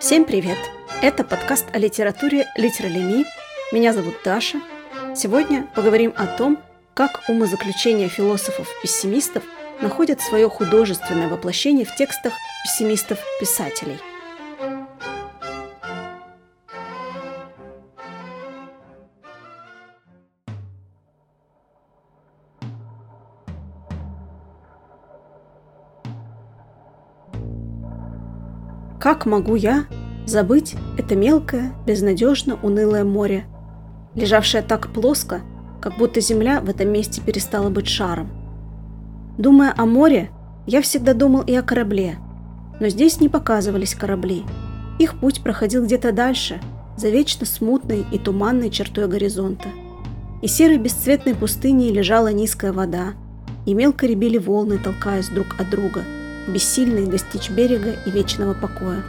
Всем привет! Это подкаст о литературе «Литералеми». Меня зовут Даша. Сегодня поговорим о том, как умозаключения философов-пессимистов находят свое художественное воплощение в текстах пессимистов-писателей. Как могу я забыть это мелкое, безнадежно унылое море, лежавшее так плоско, как будто земля в этом месте перестала быть шаром? Думая о море, я всегда думал и о корабле, но здесь не показывались корабли. Их путь проходил где-то дальше, за вечно смутной и туманной чертой горизонта. И серой бесцветной пустыней лежала низкая вода, и мелко ребили волны, толкаясь друг от друга – бессильный достичь берега и вечного покоя.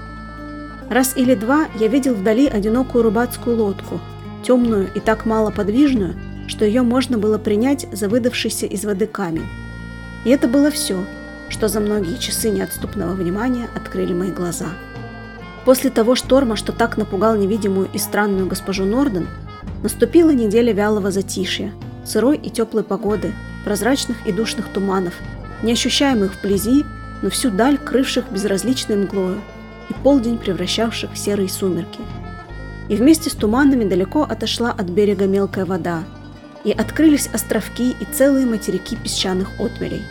Раз или два я видел вдали одинокую рыбацкую лодку, темную и так мало подвижную, что ее можно было принять за выдавшийся из воды камень. И это было все, что за многие часы неотступного внимания открыли мои глаза. После того шторма, что так напугал невидимую и странную госпожу Норден, наступила неделя вялого затишья, сырой и теплой погоды, прозрачных и душных туманов, неощущаемых вблизи но всю даль крывших безразличной мглою и полдень превращавших в серые сумерки. И вместе с туманами далеко отошла от берега мелкая вода, и открылись островки и целые материки песчаных отмелей.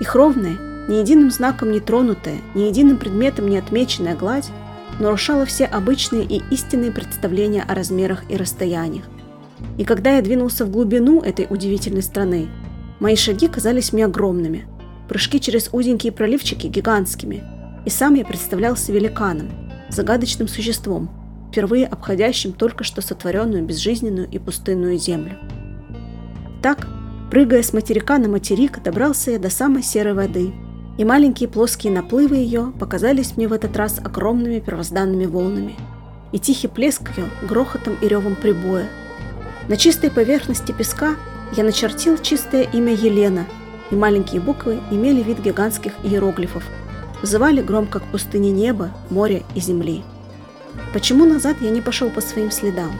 Их ровная, ни единым знаком не тронутая, ни единым предметом не отмеченная гладь нарушала все обычные и истинные представления о размерах и расстояниях. И когда я двинулся в глубину этой удивительной страны, мои шаги казались мне огромными, прыжки через узенькие проливчики гигантскими, и сам я представлялся великаном, загадочным существом, впервые обходящим только что сотворенную безжизненную и пустынную землю. Так, прыгая с материка на материк, добрался я до самой серой воды, и маленькие плоские наплывы ее показались мне в этот раз огромными первозданными волнами, и тихий плеск ее грохотом и ревом прибоя. На чистой поверхности песка я начертил чистое имя Елена – и маленькие буквы имели вид гигантских иероглифов, вызывали громко к пустыне неба, моря и земли. Почему назад я не пошел по своим следам?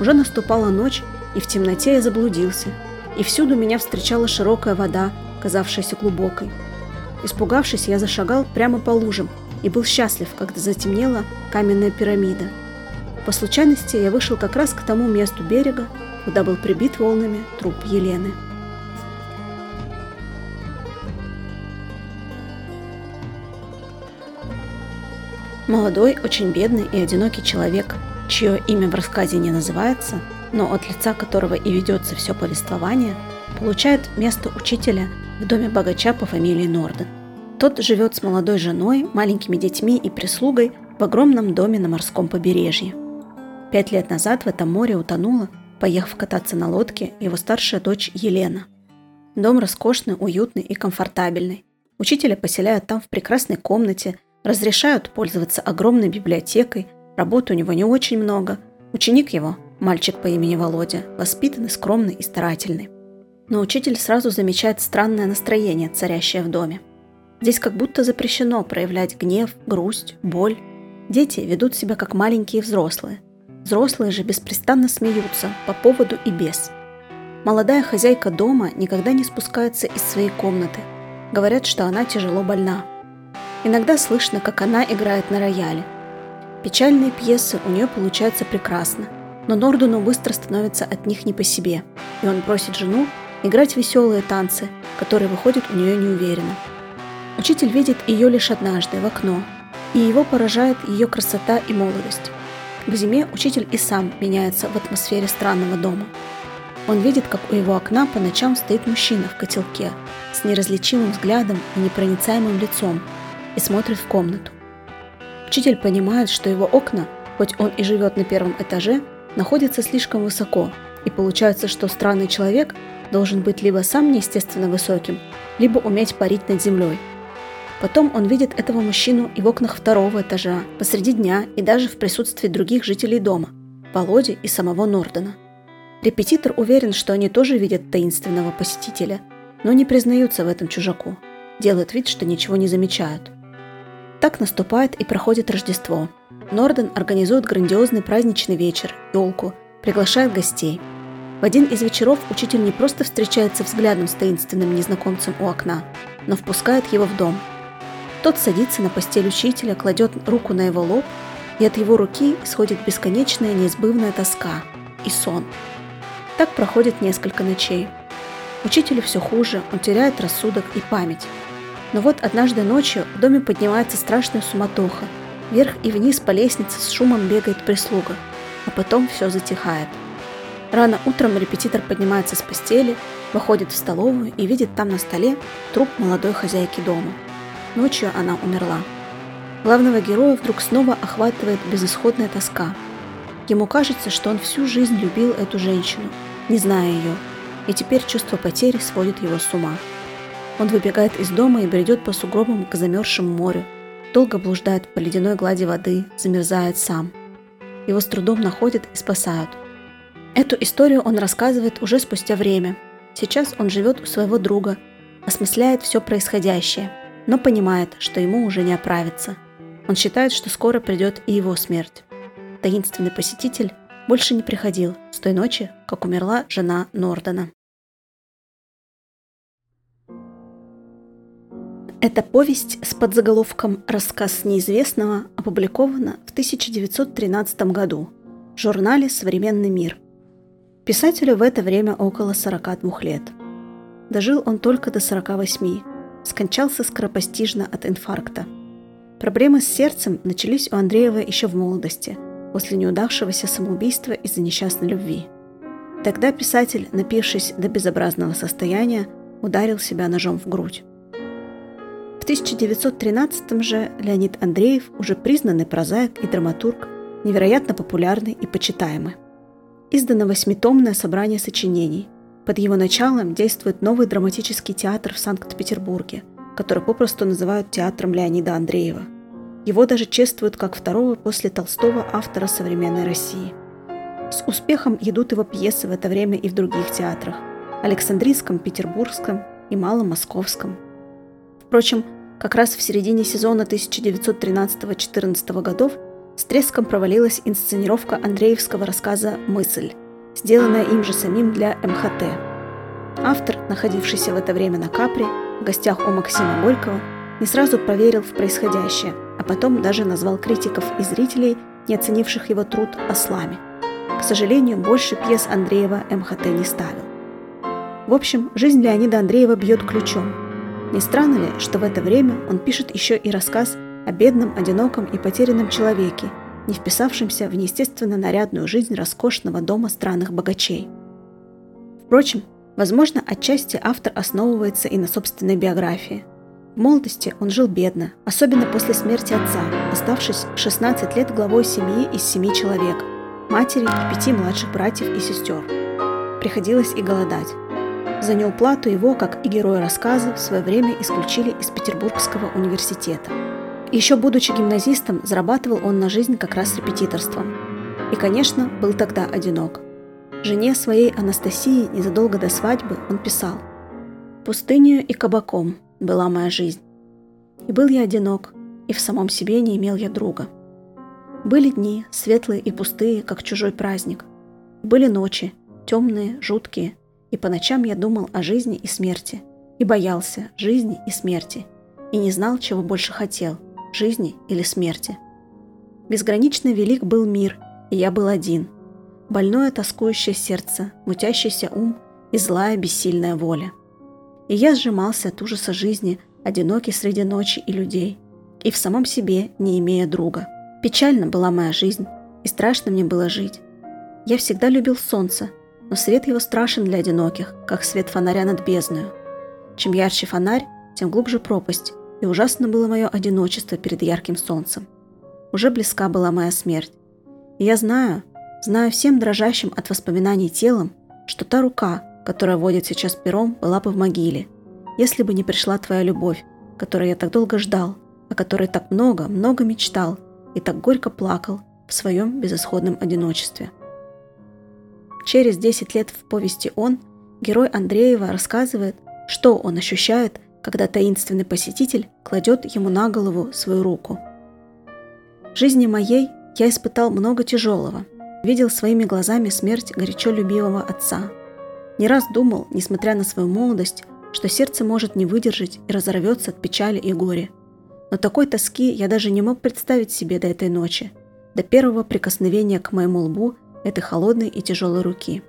Уже наступала ночь, и в темноте я заблудился, и всюду меня встречала широкая вода, казавшаяся глубокой. Испугавшись, я зашагал прямо по лужам и был счастлив, когда затемнела каменная пирамида. По случайности я вышел как раз к тому месту берега, куда был прибит волнами труп Елены. Молодой, очень бедный и одинокий человек, чье имя в рассказе не называется, но от лица которого и ведется все повествование, получает место учителя в доме богача по фамилии Норден. Тот живет с молодой женой, маленькими детьми и прислугой в огромном доме на морском побережье. Пять лет назад в этом море утонула, поехав кататься на лодке, его старшая дочь Елена. Дом роскошный, уютный и комфортабельный. Учителя поселяют там в прекрасной комнате – разрешают пользоваться огромной библиотекой, работы у него не очень много. Ученик его, мальчик по имени Володя, воспитанный, скромный и старательный. Но учитель сразу замечает странное настроение, царящее в доме. Здесь как будто запрещено проявлять гнев, грусть, боль. Дети ведут себя как маленькие взрослые. Взрослые же беспрестанно смеются по поводу и без. Молодая хозяйка дома никогда не спускается из своей комнаты. Говорят, что она тяжело больна – Иногда слышно, как она играет на рояле. Печальные пьесы у нее получаются прекрасно, но Нордуну быстро становится от них не по себе, и он просит жену играть веселые танцы, которые выходят у нее неуверенно. Учитель видит ее лишь однажды в окно, и его поражает ее красота и молодость. К зиме учитель и сам меняется в атмосфере странного дома. Он видит, как у его окна по ночам стоит мужчина в котелке с неразличимым взглядом и непроницаемым лицом, и смотрит в комнату. Учитель понимает, что его окна, хоть он и живет на первом этаже, находятся слишком высоко, и получается, что странный человек должен быть либо сам неестественно высоким, либо уметь парить над землей. Потом он видит этого мужчину и в окнах второго этажа, посреди дня и даже в присутствии других жителей дома, Володи и самого Нордена. Репетитор уверен, что они тоже видят таинственного посетителя, но не признаются в этом чужаку, делают вид, что ничего не замечают – так наступает и проходит Рождество, Норден организует грандиозный праздничный вечер, елку, приглашает гостей. В один из вечеров учитель не просто встречается взглядом с таинственным незнакомцем у окна, но впускает его в дом. Тот садится на постель учителя, кладет руку на его лоб, и от его руки исходит бесконечная неизбывная тоска и сон. Так проходит несколько ночей. Учителю все хуже, он теряет рассудок и память. Но вот однажды ночью в доме поднимается страшная суматоха. Вверх и вниз по лестнице с шумом бегает прислуга, а потом все затихает. Рано утром репетитор поднимается с постели, выходит в столовую и видит там на столе труп молодой хозяйки дома. Ночью она умерла. Главного героя вдруг снова охватывает безысходная тоска. Ему кажется, что он всю жизнь любил эту женщину, не зная ее, и теперь чувство потери сводит его с ума. Он выбегает из дома и бредет по сугробам к замерзшему морю. Долго блуждает по ледяной глади воды, замерзает сам. Его с трудом находят и спасают. Эту историю он рассказывает уже спустя время. Сейчас он живет у своего друга, осмысляет все происходящее, но понимает, что ему уже не оправиться. Он считает, что скоро придет и его смерть. Таинственный посетитель больше не приходил с той ночи, как умерла жена Нордена. Эта повесть с подзаголовком «Рассказ неизвестного» опубликована в 1913 году в журнале «Современный мир». Писателю в это время около 42 лет. Дожил он только до 48, скончался скоропостижно от инфаркта. Проблемы с сердцем начались у Андреева еще в молодости, после неудавшегося самоубийства из-за несчастной любви. Тогда писатель, напившись до безобразного состояния, ударил себя ножом в грудь. В 1913 же Леонид Андреев, уже признанный прозаик и драматург, невероятно популярный и почитаемый. Издано восьмитомное собрание сочинений. Под его началом действует новый драматический театр в Санкт-Петербурге, который попросту называют театром Леонида Андреева. Его даже чествуют как второго после Толстого автора современной России. С успехом идут его пьесы в это время и в других театрах – Александрийском, Петербургском и Маломосковском – Впрочем, как раз в середине сезона 1913-14 годов с треском провалилась инсценировка Андреевского рассказа «Мысль», сделанная им же самим для МХТ. Автор, находившийся в это время на Капре, в гостях у Максима Горького, не сразу поверил в происходящее, а потом даже назвал критиков и зрителей, не оценивших его труд, ослами. К сожалению, больше пьес Андреева МХТ не ставил. В общем, жизнь Леонида Андреева бьет ключом – не странно ли, что в это время он пишет еще и рассказ о бедном, одиноком и потерянном человеке, не вписавшемся в неестественно нарядную жизнь роскошного дома странных богачей. Впрочем, возможно, отчасти автор основывается и на собственной биографии. В молодости он жил бедно, особенно после смерти отца, оставшись в 16 лет главой семьи из семи человек, матери и пяти младших братьев и сестер. Приходилось и голодать. За неуплату его, как и героя рассказа, в свое время исключили из Петербургского университета. Еще будучи гимназистом, зарабатывал он на жизнь как раз репетиторством. И, конечно, был тогда одинок. Жене своей Анастасии незадолго до свадьбы он писал «Пустынью и кабаком была моя жизнь. И был я одинок, и в самом себе не имел я друга. Были дни, светлые и пустые, как чужой праздник. Были ночи, темные, жуткие, и по ночам я думал о жизни и смерти, и боялся жизни и смерти, и не знал, чего больше хотел – жизни или смерти. Безгранично велик был мир, и я был один. Больное тоскующее сердце, мутящийся ум и злая бессильная воля. И я сжимался от ужаса жизни, одинокий среди ночи и людей, и в самом себе не имея друга. Печальна была моя жизнь, и страшно мне было жить. Я всегда любил солнце – но свет его страшен для одиноких, как свет фонаря над бездною. Чем ярче фонарь, тем глубже пропасть, и ужасно было мое одиночество перед ярким солнцем. Уже близка была моя смерть. И я знаю, знаю всем дрожащим от воспоминаний телом, что та рука, которая водит сейчас пером, была бы в могиле, если бы не пришла твоя любовь, которую я так долго ждал, о которой так много, много мечтал и так горько плакал в своем безысходном одиночестве. Через 10 лет в повести «Он» герой Андреева рассказывает, что он ощущает, когда таинственный посетитель кладет ему на голову свою руку. В жизни моей Я испытал много тяжелого. Видел своими глазами смерть горячо любимого отца. Не раз думал, несмотря на свою молодость, что сердце может не выдержать и разорвется от печали и горя. Но такой тоски я даже не мог представить себе до этой ночи, до первого прикосновения к моему лбу этой холодной и тяжелой руки.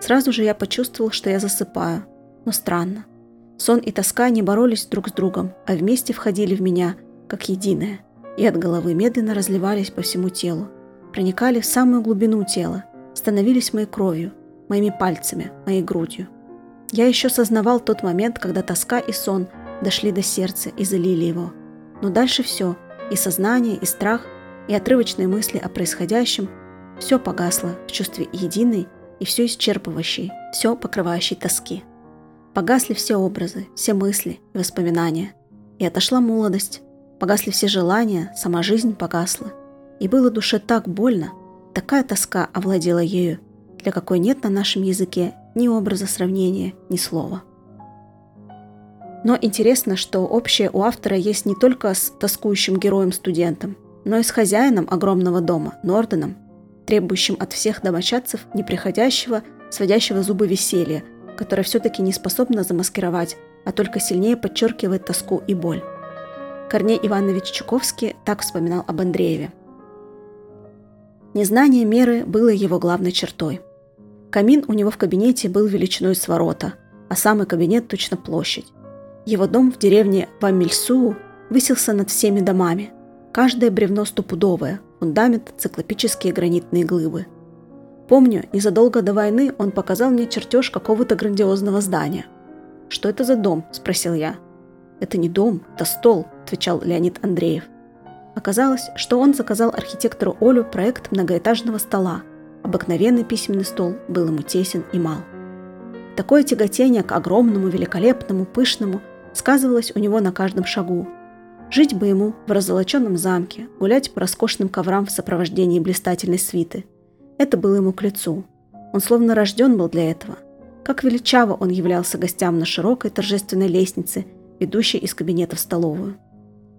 Сразу же я почувствовал, что я засыпаю. Но странно. Сон и тоска не боролись друг с другом, а вместе входили в меня, как единое, и от головы медленно разливались по всему телу, проникали в самую глубину тела, становились моей кровью, моими пальцами, моей грудью. Я еще сознавал тот момент, когда тоска и сон дошли до сердца и залили его. Но дальше все, и сознание, и страх, и отрывочные мысли о происходящем, все погасло в чувстве единой и все исчерпывающей, все покрывающей тоски. Погасли все образы, все мысли и воспоминания. И отошла молодость, погасли все желания, сама жизнь погасла. И было душе так больно, такая тоска овладела ею, для какой нет на нашем языке ни образа сравнения, ни слова. Но интересно, что общее у автора есть не только с тоскующим героем-студентом, но и с хозяином огромного дома, Норденом, требующим от всех домочадцев неприходящего, сводящего зубы веселья, которое все-таки не способно замаскировать, а только сильнее подчеркивает тоску и боль. Корней Иванович Чуковский так вспоминал об Андрееве. Незнание меры было его главной чертой. Камин у него в кабинете был величиной с ворота, а самый кабинет точно площадь. Его дом в деревне Вамильсуу высился над всеми домами. Каждое бревно стопудовое, фундамент – циклопические гранитные глыбы – Помню, незадолго до войны он показал мне чертеж какого-то грандиозного здания. «Что это за дом?» – спросил я. «Это не дом, это стол», – отвечал Леонид Андреев. Оказалось, что он заказал архитектору Олю проект многоэтажного стола. Обыкновенный письменный стол был ему тесен и мал. Такое тяготение к огромному, великолепному, пышному сказывалось у него на каждом шагу. Жить бы ему в раззолоченном замке, гулять по роскошным коврам в сопровождении блистательной свиты – это было ему к лицу. Он словно рожден был для этого. Как величаво он являлся гостям на широкой торжественной лестнице, ведущей из кабинета в столовую.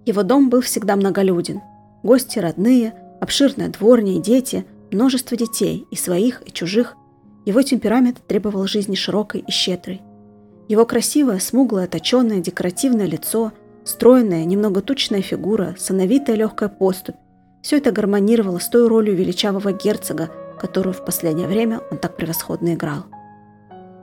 Его дом был всегда многолюден. Гости родные, обширная дворня и дети, множество детей, и своих, и чужих. Его темперамент требовал жизни широкой и щедрой. Его красивое, смуглое, точеное, декоративное лицо, стройная, немного тучная фигура, сановитая легкая поступь – все это гармонировало с той ролью величавого герцога, которую в последнее время он так превосходно играл.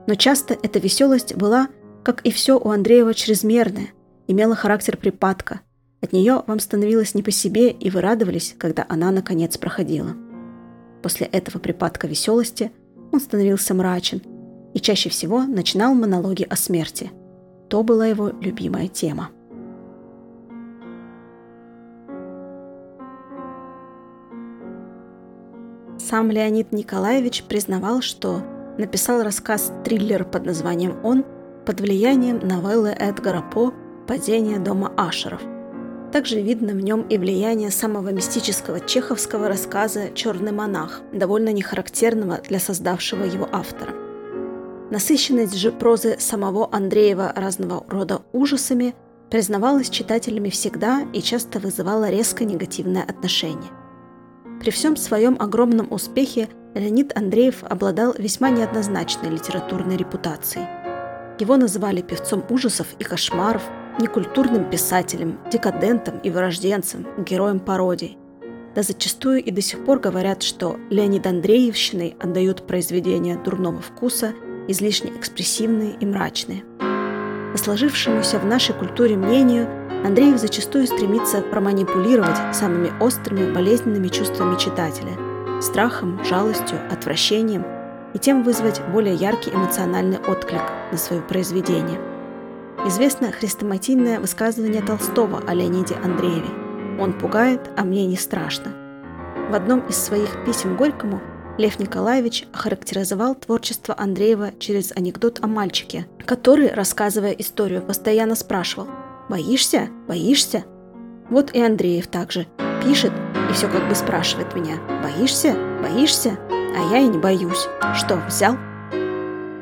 Но часто эта веселость была, как и все у Андреева, чрезмерная, имела характер припадка. От нее вам становилось не по себе, и вы радовались, когда она наконец проходила. После этого припадка веселости он становился мрачен и чаще всего начинал монологи о смерти. То была его любимая тема. Сам Леонид Николаевич признавал, что написал рассказ-триллер под названием «Он» под влиянием новеллы Эдгара По «Падение дома Ашеров». Также видно в нем и влияние самого мистического чеховского рассказа «Черный монах», довольно нехарактерного для создавшего его автора. Насыщенность же прозы самого Андреева разного рода ужасами признавалась читателями всегда и часто вызывала резко негативное отношение. При всем своем огромном успехе Леонид Андреев обладал весьма неоднозначной литературной репутацией. Его называли певцом ужасов и кошмаров, некультурным писателем, декадентом и вырожденцем, героем пародий. Да зачастую и до сих пор говорят, что Леонид Андреевщиной отдают произведения дурного вкуса, излишне экспрессивные и мрачные. По сложившемуся в нашей культуре мнению – Андреев зачастую стремится проманипулировать самыми острыми болезненными чувствами читателя – страхом, жалостью, отвращением и тем вызвать более яркий эмоциональный отклик на свое произведение. Известно хрестоматийное высказывание Толстого о Леониде Андрееве «Он пугает, а мне не страшно». В одном из своих писем Горькому Лев Николаевич охарактеризовал творчество Андреева через анекдот о мальчике, который, рассказывая историю, постоянно спрашивал – Боишься? Боишься? Вот и Андреев также пишет и все как бы спрашивает меня. Боишься? Боишься? А я и не боюсь. Что, взял?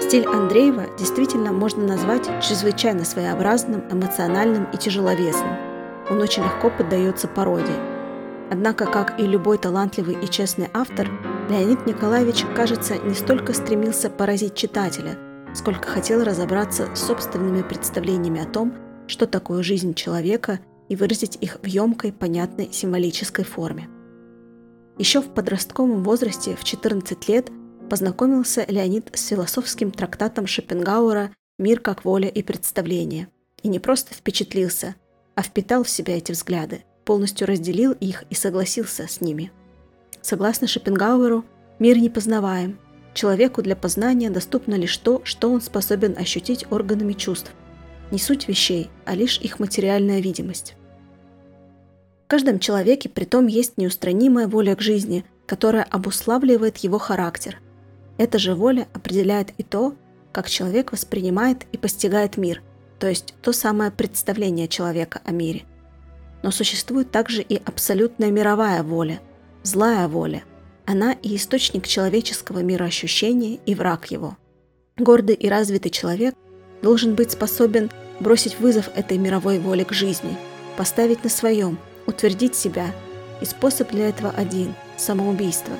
Стиль Андреева действительно можно назвать чрезвычайно своеобразным, эмоциональным и тяжеловесным. Он очень легко поддается пародии. Однако, как и любой талантливый и честный автор, Леонид Николаевич, кажется, не столько стремился поразить читателя, сколько хотел разобраться с собственными представлениями о том, что такое жизнь человека и выразить их в емкой, понятной символической форме. Еще в подростковом возрасте, в 14 лет, познакомился Леонид с философским трактатом Шопенгауэра «Мир как воля и представление». И не просто впечатлился, а впитал в себя эти взгляды, полностью разделил их и согласился с ними. Согласно Шопенгауэру, мир непознаваем. Человеку для познания доступно лишь то, что он способен ощутить органами чувств. Не суть вещей, а лишь их материальная видимость. В каждом человеке притом есть неустранимая воля к жизни, которая обуславливает его характер. Эта же воля определяет и то, как человек воспринимает и постигает мир, то есть то самое представление человека о мире. Но существует также и абсолютная мировая воля, злая воля. Она и источник человеческого мироощущения, и враг его. Гордый и развитый человек должен быть способен бросить вызов этой мировой воле к жизни, поставить на своем, утвердить себя, и способ для этого один – самоубийство.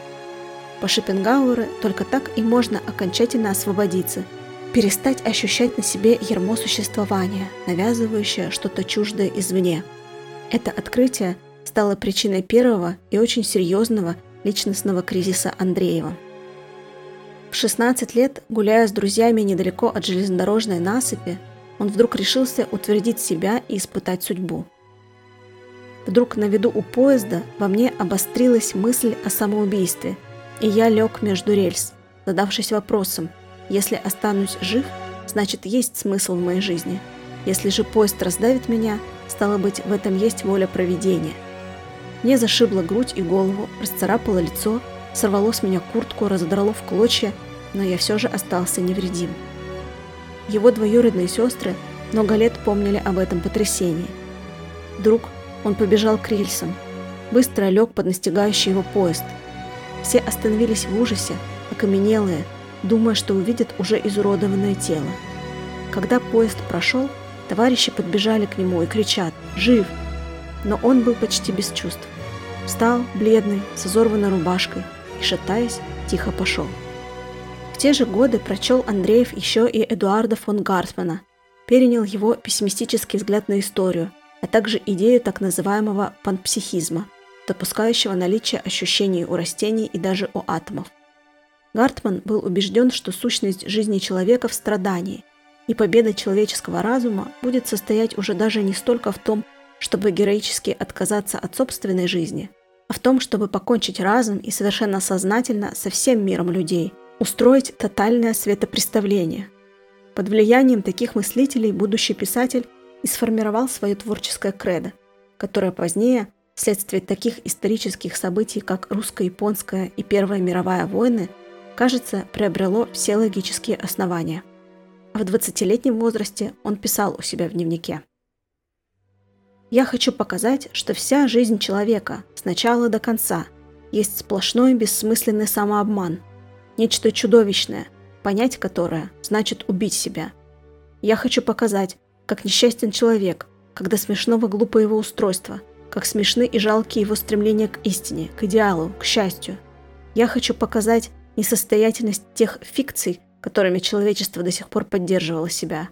По Шопенгауэру только так и можно окончательно освободиться, перестать ощущать на себе ермо существования, навязывающее что-то чуждое извне – это открытие стало причиной первого и очень серьезного личностного кризиса Андреева. В 16 лет, гуляя с друзьями недалеко от железнодорожной насыпи, он вдруг решился утвердить себя и испытать судьбу. Вдруг на виду у поезда во мне обострилась мысль о самоубийстве, и я лег между рельс, задавшись вопросом, если останусь жив, значит есть смысл в моей жизни. Если же поезд раздавит меня, Стало быть, в этом есть воля провидения. Мне зашибло грудь и голову, расцарапало лицо, сорвало с меня куртку, разодрало в клочья, но я все же остался невредим. Его двоюродные сестры много лет помнили об этом потрясении. Вдруг он побежал к рельсам, быстро лег под настигающий его поезд. Все остановились в ужасе, окаменелые, думая, что увидят уже изуродованное тело. Когда поезд прошел, Товарищи подбежали к нему и кричат «Жив!», но он был почти без чувств. Встал, бледный, с изорванной рубашкой и, шатаясь, тихо пошел. В те же годы прочел Андреев еще и Эдуарда фон Гарсмана, перенял его пессимистический взгляд на историю, а также идею так называемого панпсихизма, допускающего наличие ощущений у растений и даже у атомов. Гартман был убежден, что сущность жизни человека в страдании, и победа человеческого разума будет состоять уже даже не столько в том, чтобы героически отказаться от собственной жизни, а в том, чтобы покончить разум и совершенно сознательно со всем миром людей, устроить тотальное светопреставление. Под влиянием таких мыслителей будущий писатель и сформировал свое творческое кредо, которое позднее, вследствие таких исторических событий, как русско-японская и Первая мировая войны, кажется, приобрело все логические основания. В 20-летнем возрасте он писал у себя в дневнике. «Я хочу показать, что вся жизнь человека, с начала до конца, есть сплошной бессмысленный самообман, нечто чудовищное, понять которое значит убить себя. Я хочу показать, как несчастен человек, когда смешного глупо его устройство, как смешны и жалкие его стремления к истине, к идеалу, к счастью. Я хочу показать несостоятельность тех фикций, которыми человечество до сих пор поддерживало себя.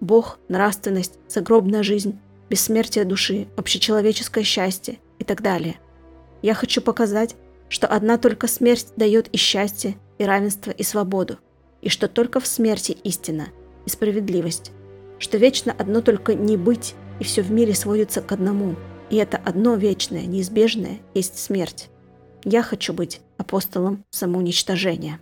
Бог, нравственность, загробная жизнь, бессмертие души, общечеловеческое счастье и так далее. Я хочу показать, что одна только смерть дает и счастье, и равенство, и свободу, и что только в смерти истина и справедливость, что вечно одно только не быть, и все в мире сводится к одному, и это одно вечное, неизбежное есть смерть. Я хочу быть апостолом самоуничтожения.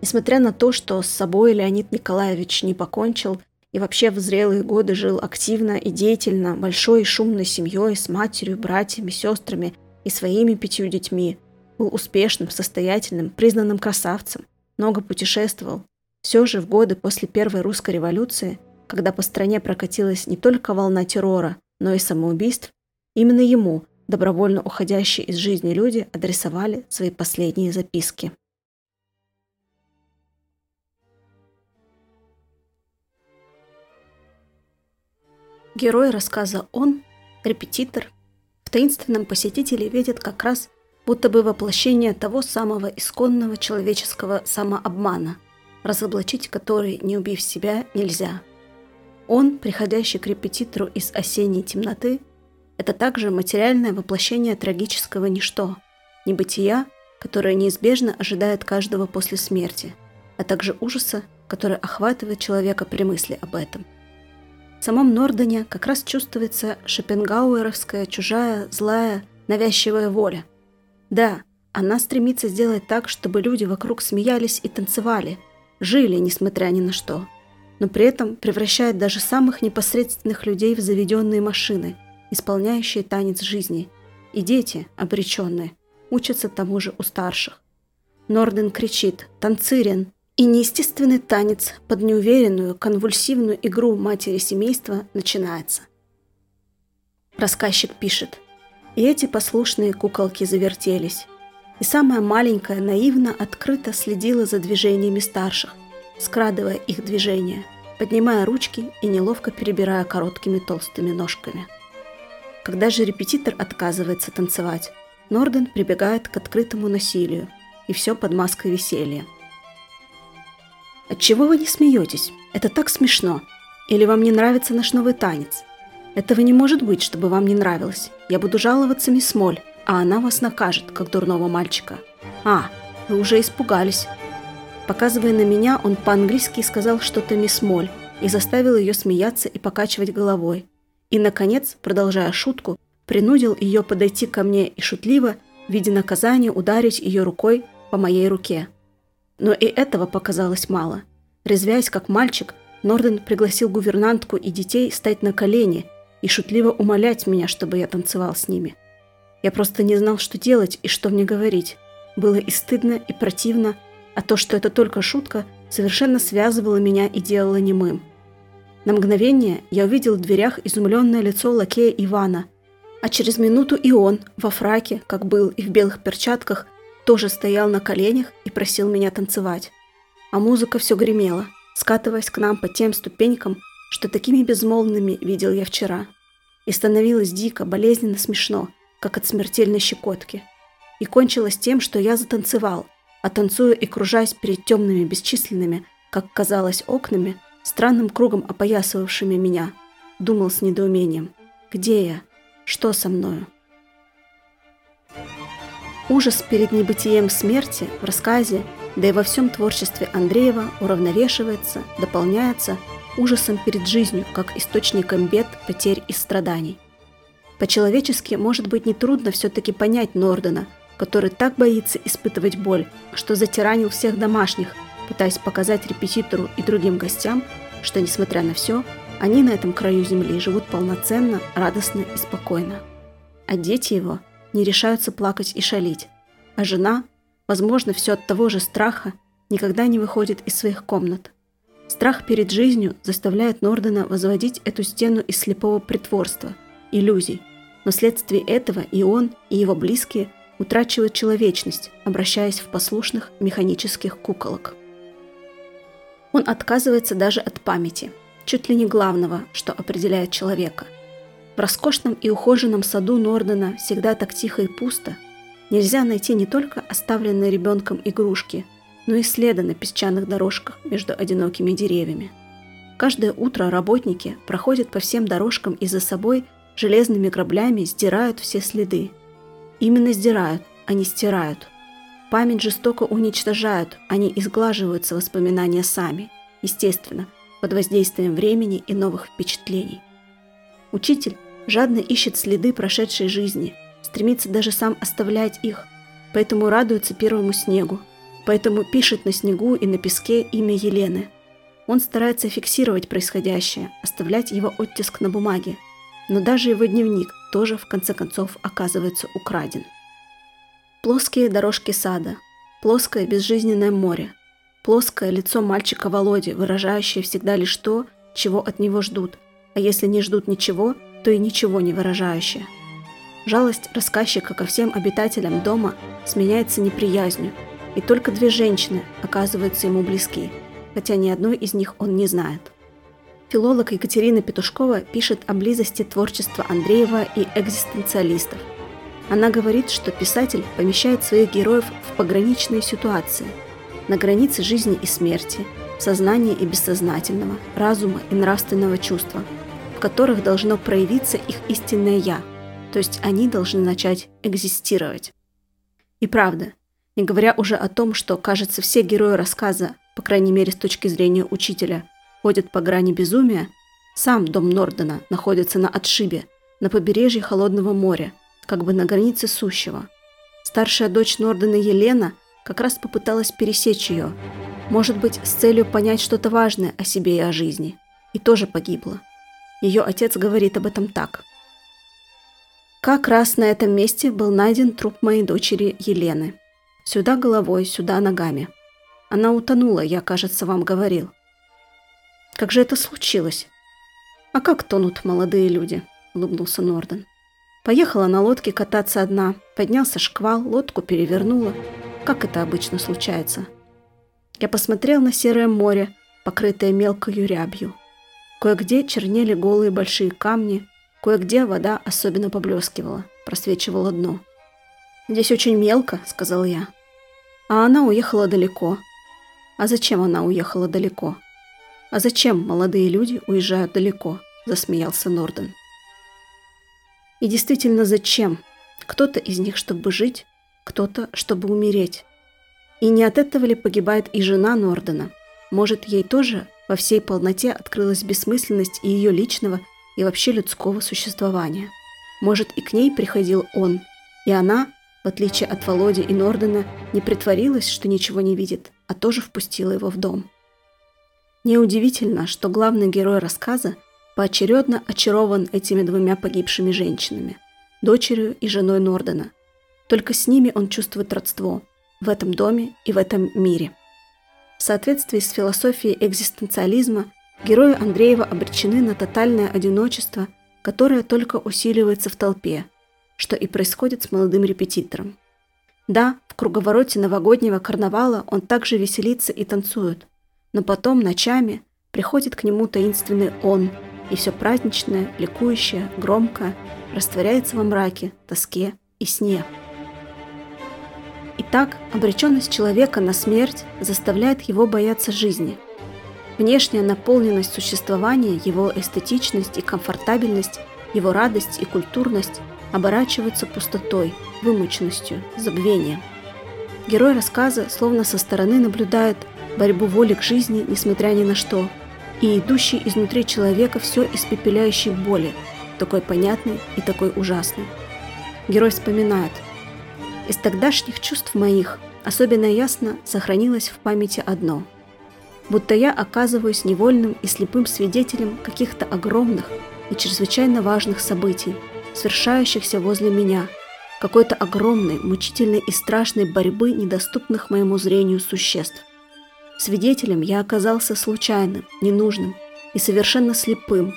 Несмотря на то, что с собой Леонид Николаевич не покончил и вообще в зрелые годы жил активно и деятельно, большой и шумной семьей, с матерью, братьями, сестрами и своими пятью детьми, был успешным, состоятельным, признанным красавцем, много путешествовал. Все же в годы после Первой русской революции, когда по стране прокатилась не только волна террора, но и самоубийств, именно ему, добровольно уходящие из жизни люди, адресовали свои последние записки. Герой рассказа «Он» – репетитор, в таинственном посетителе видят как раз будто бы воплощение того самого исконного человеческого самообмана, разоблачить который, не убив себя, нельзя. Он, приходящий к репетитору из осенней темноты, это также материальное воплощение трагического ничто, небытия, которое неизбежно ожидает каждого после смерти, а также ужаса, который охватывает человека при мысли об этом. В самом Нордене как раз чувствуется шопенгауэровская чужая, злая, навязчивая воля. Да, она стремится сделать так, чтобы люди вокруг смеялись и танцевали, жили, несмотря ни на что, но при этом превращает даже самых непосредственных людей в заведенные машины, исполняющие танец жизни, и дети, обреченные, учатся тому же у старших. Норден кричит «Танцирин!» И неестественный танец под неуверенную, конвульсивную игру матери семейства начинается. Рассказчик пишет. И эти послушные куколки завертелись. И самая маленькая наивно открыто следила за движениями старших, скрадывая их движения, поднимая ручки и неловко перебирая короткими толстыми ножками. Когда же репетитор отказывается танцевать, Норден прибегает к открытому насилию, и все под маской веселья – Отчего вы не смеетесь? Это так смешно. Или вам не нравится наш новый танец? Этого не может быть, чтобы вам не нравилось. Я буду жаловаться мисс Моль, а она вас накажет, как дурного мальчика. А, вы уже испугались. Показывая на меня, он по-английски сказал что-то мисс Моль и заставил ее смеяться и покачивать головой. И, наконец, продолжая шутку, принудил ее подойти ко мне и шутливо, в виде наказания, ударить ее рукой по моей руке. Но и этого показалось мало. Резвясь как мальчик, Норден пригласил гувернантку и детей стать на колени и шутливо умолять меня, чтобы я танцевал с ними. Я просто не знал, что делать и что мне говорить. Было и стыдно, и противно, а то, что это только шутка, совершенно связывало меня и делало немым. На мгновение я увидел в дверях изумленное лицо лакея Ивана, а через минуту и он, во фраке, как был, и в белых перчатках, тоже стоял на коленях и просил меня танцевать. А музыка все гремела, скатываясь к нам по тем ступенькам, что такими безмолвными видел я вчера. И становилось дико, болезненно смешно, как от смертельной щекотки. И кончилось тем, что я затанцевал, а танцуя и кружась перед темными бесчисленными, как казалось, окнами, странным кругом опоясывавшими меня, думал с недоумением. Где я? Что со мною? Ужас перед небытием смерти в рассказе, да и во всем творчестве Андреева уравновешивается, дополняется ужасом перед жизнью, как источником бед, потерь и страданий. По-человечески, может быть, нетрудно все-таки понять Нордена, который так боится испытывать боль, что затиранил всех домашних, пытаясь показать репетитору и другим гостям, что, несмотря на все, они на этом краю земли живут полноценно, радостно и спокойно. А дети его – не решаются плакать и шалить, а жена, возможно, все от того же страха, никогда не выходит из своих комнат. Страх перед жизнью заставляет Нордена возводить эту стену из слепого притворства, иллюзий, но вследствие этого и он, и его близкие утрачивают человечность, обращаясь в послушных механических куколок. Он отказывается даже от памяти, чуть ли не главного, что определяет человека – в роскошном и ухоженном саду Нордена всегда так тихо и пусто. Нельзя найти не только оставленные ребенком игрушки, но и следы на песчаных дорожках между одинокими деревьями. Каждое утро работники проходят по всем дорожкам и за собой железными граблями сдирают все следы. Именно сдирают, а не стирают. Память жестоко уничтожают, они изглаживаются воспоминания сами, естественно, под воздействием времени и новых впечатлений. Учитель жадно ищет следы прошедшей жизни, стремится даже сам оставлять их, поэтому радуется первому снегу, поэтому пишет на снегу и на песке имя Елены. Он старается фиксировать происходящее, оставлять его оттиск на бумаге, но даже его дневник тоже в конце концов оказывается украден. Плоские дорожки сада, плоское безжизненное море, плоское лицо мальчика Володи, выражающее всегда лишь то, чего от него ждут, а если не ждут ничего – то и ничего не выражающее. Жалость рассказчика ко всем обитателям дома сменяется неприязнью, и только две женщины оказываются ему близки, хотя ни одной из них он не знает. Филолог Екатерина Петушкова пишет о близости творчества Андреева и экзистенциалистов. Она говорит, что писатель помещает своих героев в пограничные ситуации, на границе жизни и смерти, сознания и бессознательного, разума и нравственного чувства, в которых должно проявиться их истинное «я», то есть они должны начать экзистировать. И правда, не говоря уже о том, что, кажется, все герои рассказа, по крайней мере с точки зрения учителя, ходят по грани безумия, сам дом Нордена находится на отшибе, на побережье Холодного моря, как бы на границе сущего. Старшая дочь Нордена Елена как раз попыталась пересечь ее, может быть, с целью понять что-то важное о себе и о жизни, и тоже погибла. Ее отец говорит об этом так. Как раз на этом месте был найден труп моей дочери Елены. Сюда головой, сюда ногами. Она утонула, я, кажется, вам говорил. Как же это случилось? А как тонут молодые люди? Улыбнулся Норден. Поехала на лодке кататься одна. Поднялся шквал, лодку перевернула. Как это обычно случается? Я посмотрел на серое море, покрытое мелкою рябью. Кое-где чернели голые большие камни, кое-где вода особенно поблескивала, просвечивало дно. «Здесь очень мелко», — сказал я. А она уехала далеко. А зачем она уехала далеко? А зачем молодые люди уезжают далеко? Засмеялся Норден. И действительно, зачем? Кто-то из них, чтобы жить, кто-то, чтобы умереть. И не от этого ли погибает и жена Нордена? Может, ей тоже во всей полноте открылась бессмысленность и ее личного, и вообще людского существования? Может, и к ней приходил он, и она в отличие от Володи и Нордена, не притворилась, что ничего не видит, а тоже впустила его в дом. Неудивительно, что главный герой рассказа поочередно очарован этими двумя погибшими женщинами – дочерью и женой Нордена. Только с ними он чувствует родство в этом доме и в этом мире. В соответствии с философией экзистенциализма герои Андреева обречены на тотальное одиночество, которое только усиливается в толпе – что и происходит с молодым репетитором. Да, в круговороте новогоднего карнавала он также веселится и танцует, но потом ночами приходит к нему таинственный он, и все праздничное, ликующее, громкое растворяется во мраке, тоске и сне. Итак, обреченность человека на смерть заставляет его бояться жизни. Внешняя наполненность существования, его эстетичность и комфортабельность, его радость и культурность оборачиваются пустотой, вымученностью, забвением. Герой рассказа словно со стороны наблюдает борьбу воли к жизни, несмотря ни на что, и идущий изнутри человека все испепеляющей боли, такой понятный и такой ужасный. Герой вспоминает. Из тогдашних чувств моих особенно ясно сохранилось в памяти одно. Будто я оказываюсь невольным и слепым свидетелем каких-то огромных и чрезвычайно важных событий – совершающихся возле меня, какой-то огромной, мучительной и страшной борьбы недоступных моему зрению существ. Свидетелем я оказался случайным, ненужным и совершенно слепым,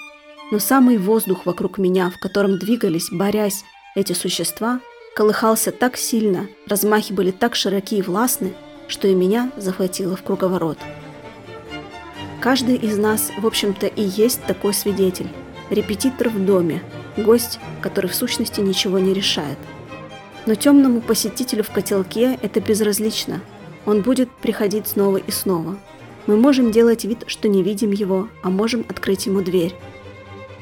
но самый воздух вокруг меня, в котором двигались, борясь, эти существа, колыхался так сильно, размахи были так широки и властны, что и меня захватило в круговорот. Каждый из нас, в общем-то, и есть такой свидетель, репетитор в доме, гость, который в сущности ничего не решает. Но темному посетителю в котелке это безразлично. Он будет приходить снова и снова. Мы можем делать вид, что не видим его, а можем открыть ему дверь.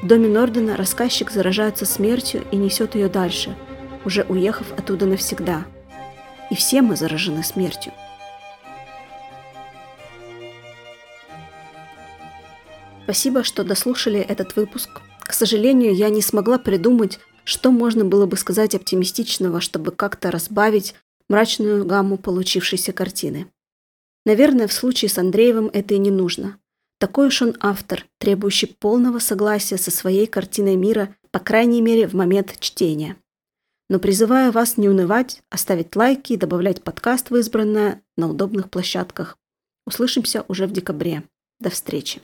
В доме Нордена рассказчик заражается смертью и несет ее дальше, уже уехав оттуда навсегда. И все мы заражены смертью. Спасибо, что дослушали этот выпуск. К сожалению, я не смогла придумать, что можно было бы сказать оптимистичного, чтобы как-то разбавить мрачную гамму получившейся картины. Наверное, в случае с Андреевым это и не нужно. Такой уж он автор, требующий полного согласия со своей картиной мира, по крайней мере, в момент чтения. Но призываю вас не унывать, оставить лайки и добавлять подкаст в избранное на удобных площадках. Услышимся уже в декабре. До встречи.